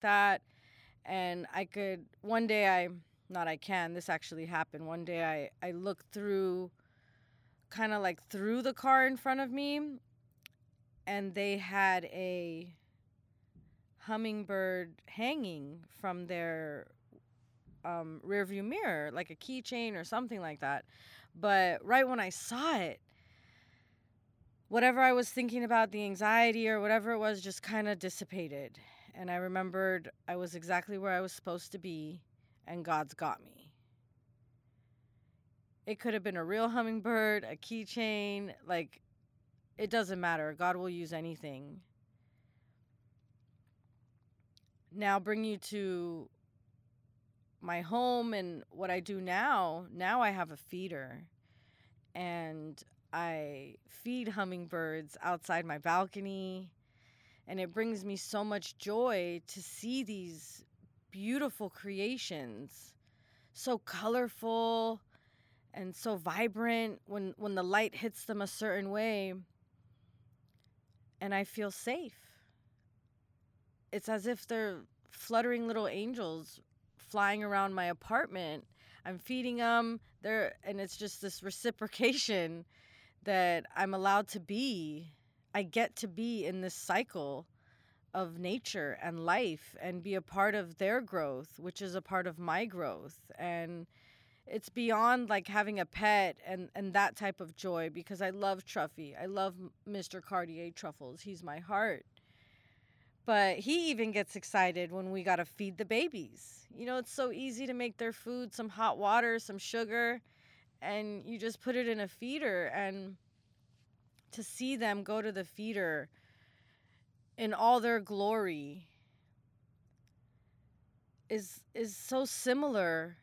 that. And I could, one day I, not I can, this actually happened. One day I, I looked through, kind of like through the car in front of me, and they had a hummingbird hanging from their um, rearview mirror, like a keychain or something like that. But right when I saw it, whatever I was thinking about, the anxiety or whatever it was, just kind of dissipated. And I remembered I was exactly where I was supposed to be, and God's got me. It could have been a real hummingbird, a keychain, like, it doesn't matter. God will use anything. Now, bring you to my home and what I do now. Now I have a feeder, and I feed hummingbirds outside my balcony. And it brings me so much joy to see these beautiful creations, so colorful and so vibrant when, when the light hits them a certain way. And I feel safe. It's as if they're fluttering little angels flying around my apartment. I'm feeding them. They're, and it's just this reciprocation that I'm allowed to be. I get to be in this cycle of nature and life and be a part of their growth, which is a part of my growth. And it's beyond like having a pet and, and that type of joy because I love Truffy. I love Mr. Cartier Truffles. He's my heart. But he even gets excited when we got to feed the babies. You know, it's so easy to make their food some hot water, some sugar and you just put it in a feeder and to see them go to the feeder in all their glory is is so similar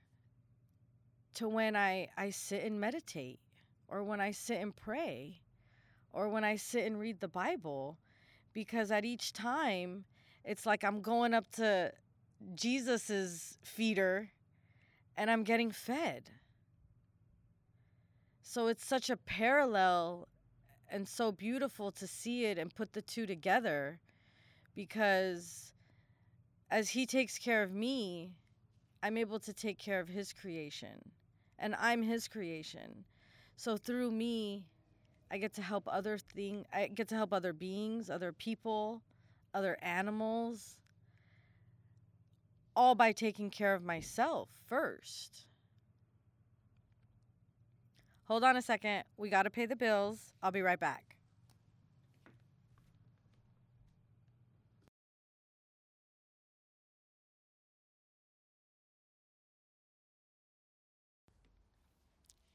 to when I, I sit and meditate or when I sit and pray or when I sit and read the Bible because at each time it's like I'm going up to Jesus's feeder and I'm getting fed. So it's such a parallel and so beautiful to see it and put the two together because as he takes care of me, I'm able to take care of his creation and I'm his creation. So through me, I get to help other thing I get to help other beings, other people, other animals all by taking care of myself first. Hold on a second. We got to pay the bills. I'll be right back.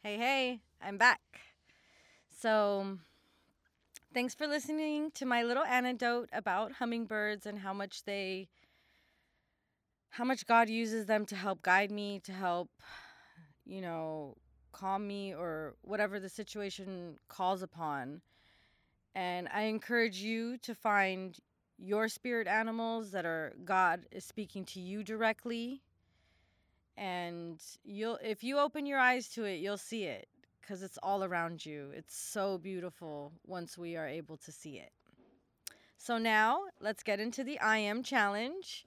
Hey, hey, I'm back. So, thanks for listening to my little anecdote about hummingbirds and how much they how much God uses them to help guide me, to help you know, calm me or whatever the situation calls upon. And I encourage you to find your spirit animals that are God is speaking to you directly. And you'll if you open your eyes to it, you'll see it cuz it's all around you. It's so beautiful once we are able to see it. So now, let's get into the I am challenge.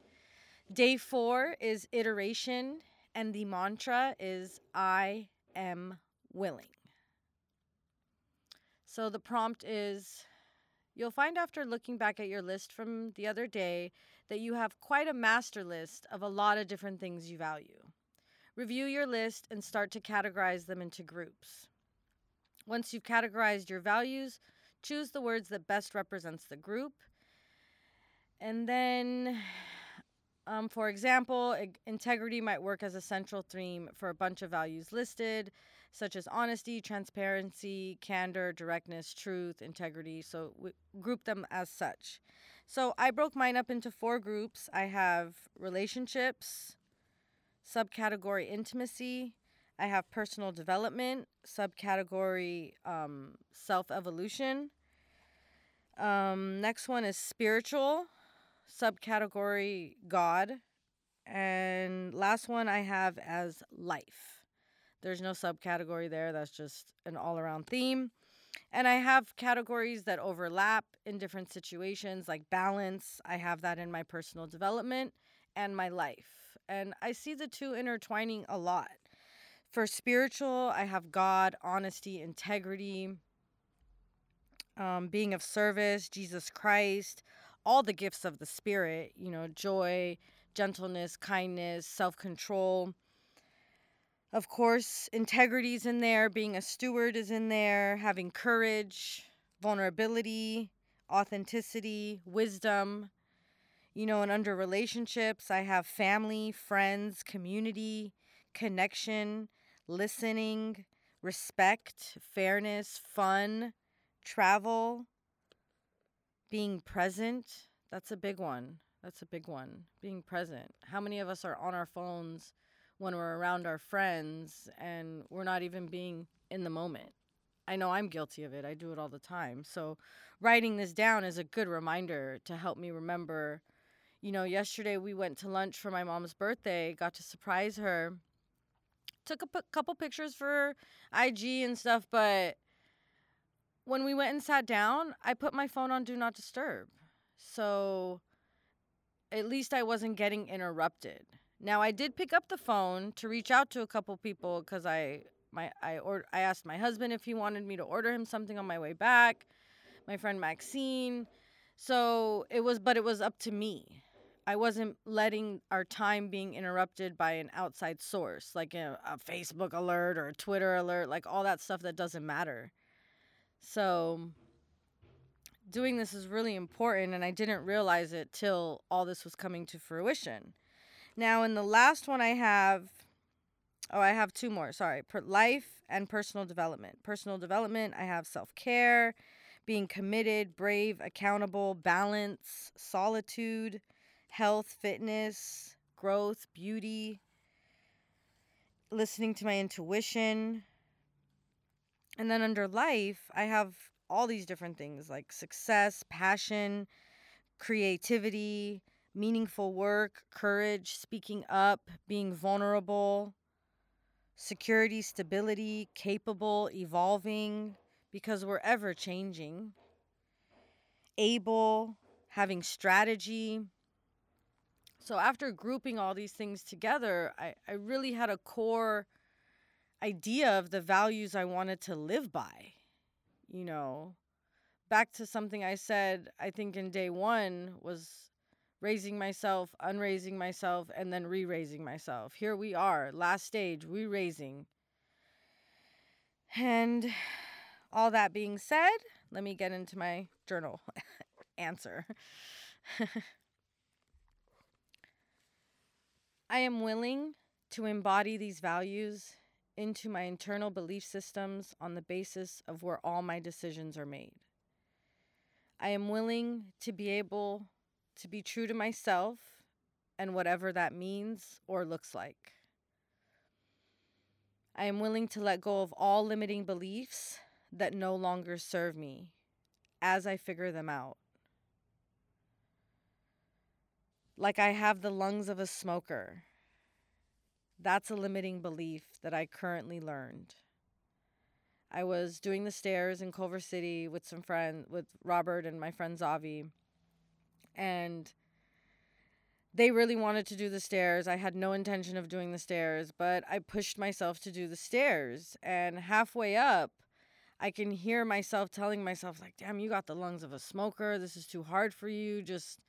Day 4 is iteration and the mantra is I am willing. So the prompt is you'll find after looking back at your list from the other day that you have quite a master list of a lot of different things you value. Review your list and start to categorize them into groups. Once you've categorized your values, choose the words that best represents the group. And then um, for example, integrity might work as a central theme for a bunch of values listed, such as honesty, transparency, candor, directness, truth, integrity. So we group them as such. So I broke mine up into four groups. I have relationships, subcategory intimacy. I have personal development, subcategory um, self evolution. Um, next one is spiritual, subcategory God. And last one I have as life. There's no subcategory there. That's just an all around theme. And I have categories that overlap in different situations, like balance. I have that in my personal development. and my life. And I see the two intertwining a lot. For spiritual, I have God, honesty, integrity, um, being of service, Jesus Christ, all the gifts of the Spirit, you know, joy, gentleness, kindness, self control. Of course, integrity is in there, being a steward is in there, having courage, vulnerability, authenticity, wisdom. You know, and under relationships, I have family, friends, community, connection, listening, respect, fairness, fun, travel, being present. That's a big one. That's a big one. Being present. How many of us are on our phones when we're around our friends and we're not even being in the moment? I know I'm guilty of it. I do it all the time. So, writing this down is a good reminder to help me remember. You know, yesterday we went to lunch for my mom's birthday, got to surprise her. Took a p- couple pictures for IG and stuff, but when we went and sat down, I put my phone on do not disturb. So at least I wasn't getting interrupted. Now I did pick up the phone to reach out to a couple people cuz I my I or I asked my husband if he wanted me to order him something on my way back. My friend Maxine. So it was but it was up to me. I wasn't letting our time being interrupted by an outside source like a, a Facebook alert or a Twitter alert, like all that stuff that doesn't matter. So doing this is really important and I didn't realize it till all this was coming to fruition. Now in the last one I have oh I have two more, sorry. Per life and personal development. Personal development, I have self-care, being committed, brave, accountable, balance, solitude, health, fitness, growth, beauty, listening to my intuition, and then under life, I have all these different things like success, passion, creativity, meaningful work, courage, speaking up, being vulnerable, security, stability, capable, evolving, because we're ever changing, able, having strategy. So, after grouping all these things together, I, I really had a core idea of the values I wanted to live by. You know, back to something I said, I think in day one was raising myself, unraising myself, and then re raising myself. Here we are, last stage, re raising. And all that being said, let me get into my journal answer. I am willing to embody these values into my internal belief systems on the basis of where all my decisions are made. I am willing to be able to be true to myself and whatever that means or looks like. I am willing to let go of all limiting beliefs that no longer serve me as I figure them out. Like I have the lungs of a smoker that's a limiting belief that I currently learned. I was doing the stairs in Culver City with some friend with Robert and my friend Zavi. And they really wanted to do the stairs. I had no intention of doing the stairs, but I pushed myself to do the stairs. And halfway up, I can hear myself telling myself like, "Damn, you got the lungs of a smoker. This is too hard for you. Just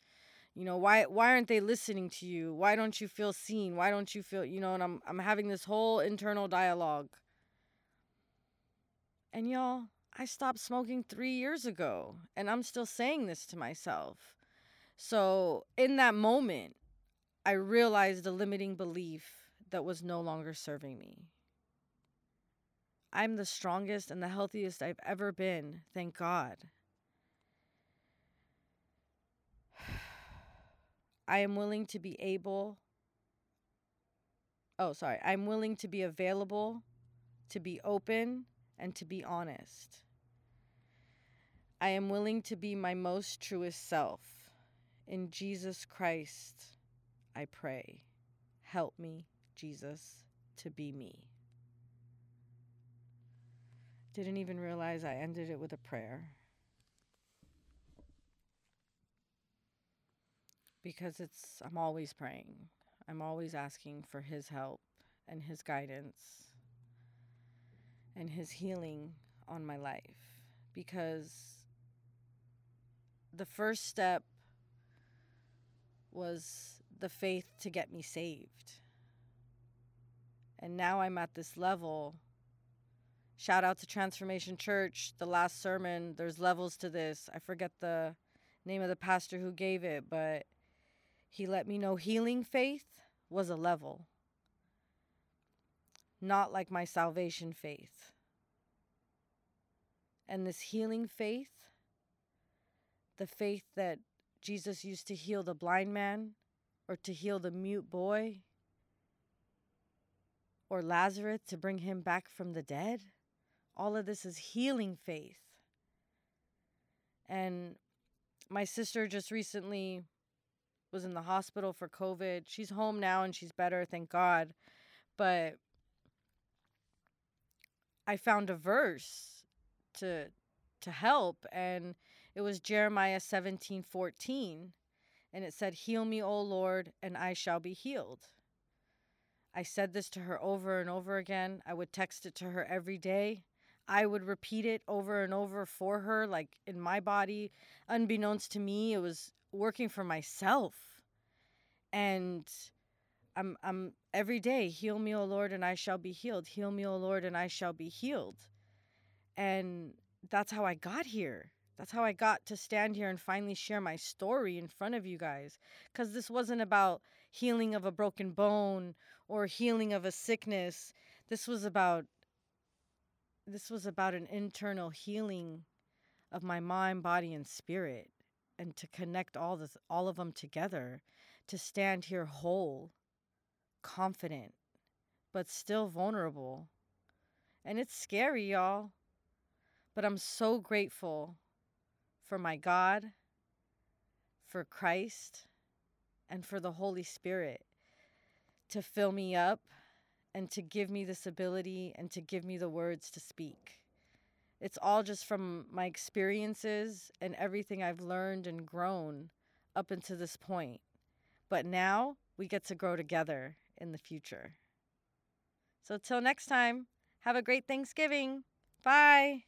you know why why aren't they listening to you? Why don't you feel seen? Why don't you feel you know and i'm i'm having this whole internal dialogue. And y'all i stopped smoking 3 years ago and i'm still saying this to myself. So in that moment i realized a limiting belief that was no longer serving me. I'm the strongest and the healthiest i've ever been thank god I am willing to be able. Oh, sorry. I'm willing to be available, to be open, and to be honest. I am willing to be my most truest self. In Jesus Christ, I pray. Help me, Jesus, to be me. Didn't even realize I ended it with a prayer. Because it's I'm always praying. I'm always asking for his help and his guidance and his healing on my life because the first step was the faith to get me saved. And now I'm at this level. Shout out to Transformation Church, the last sermon. There's levels to this. I forget the name of the pastor who gave it, but he let me know healing faith was a level, not like my salvation faith. And this healing faith, the faith that Jesus used to heal the blind man or to heal the mute boy or Lazarus to bring him back from the dead. All of this is healing faith. And my sister just recently was in the hospital for COVID. She's home now and she's better, thank God. But I found a verse to to help and it was Jeremiah 17:14 and it said, "Heal me, O Lord, and I shall be healed." I said this to her over and over again. I would text it to her every day. I would repeat it over and over for her, like in my body. Unbeknownst to me, it was working for myself. And I'm, I'm every day, heal me, O Lord, and I shall be healed. Heal me, O Lord, and I shall be healed. And that's how I got here. That's how I got to stand here and finally share my story in front of you guys. Because this wasn't about healing of a broken bone or healing of a sickness. This was about this was about an internal healing of my mind, body, and spirit, and to connect all this all of them together, to stand here whole, confident, but still vulnerable. And it's scary, y'all. But I'm so grateful for my God, for Christ, and for the Holy Spirit to fill me up and to give me this ability and to give me the words to speak. It's all just from my experiences and everything I've learned and grown up until this point. But now we get to grow together in the future. So, till next time, have a great Thanksgiving. Bye.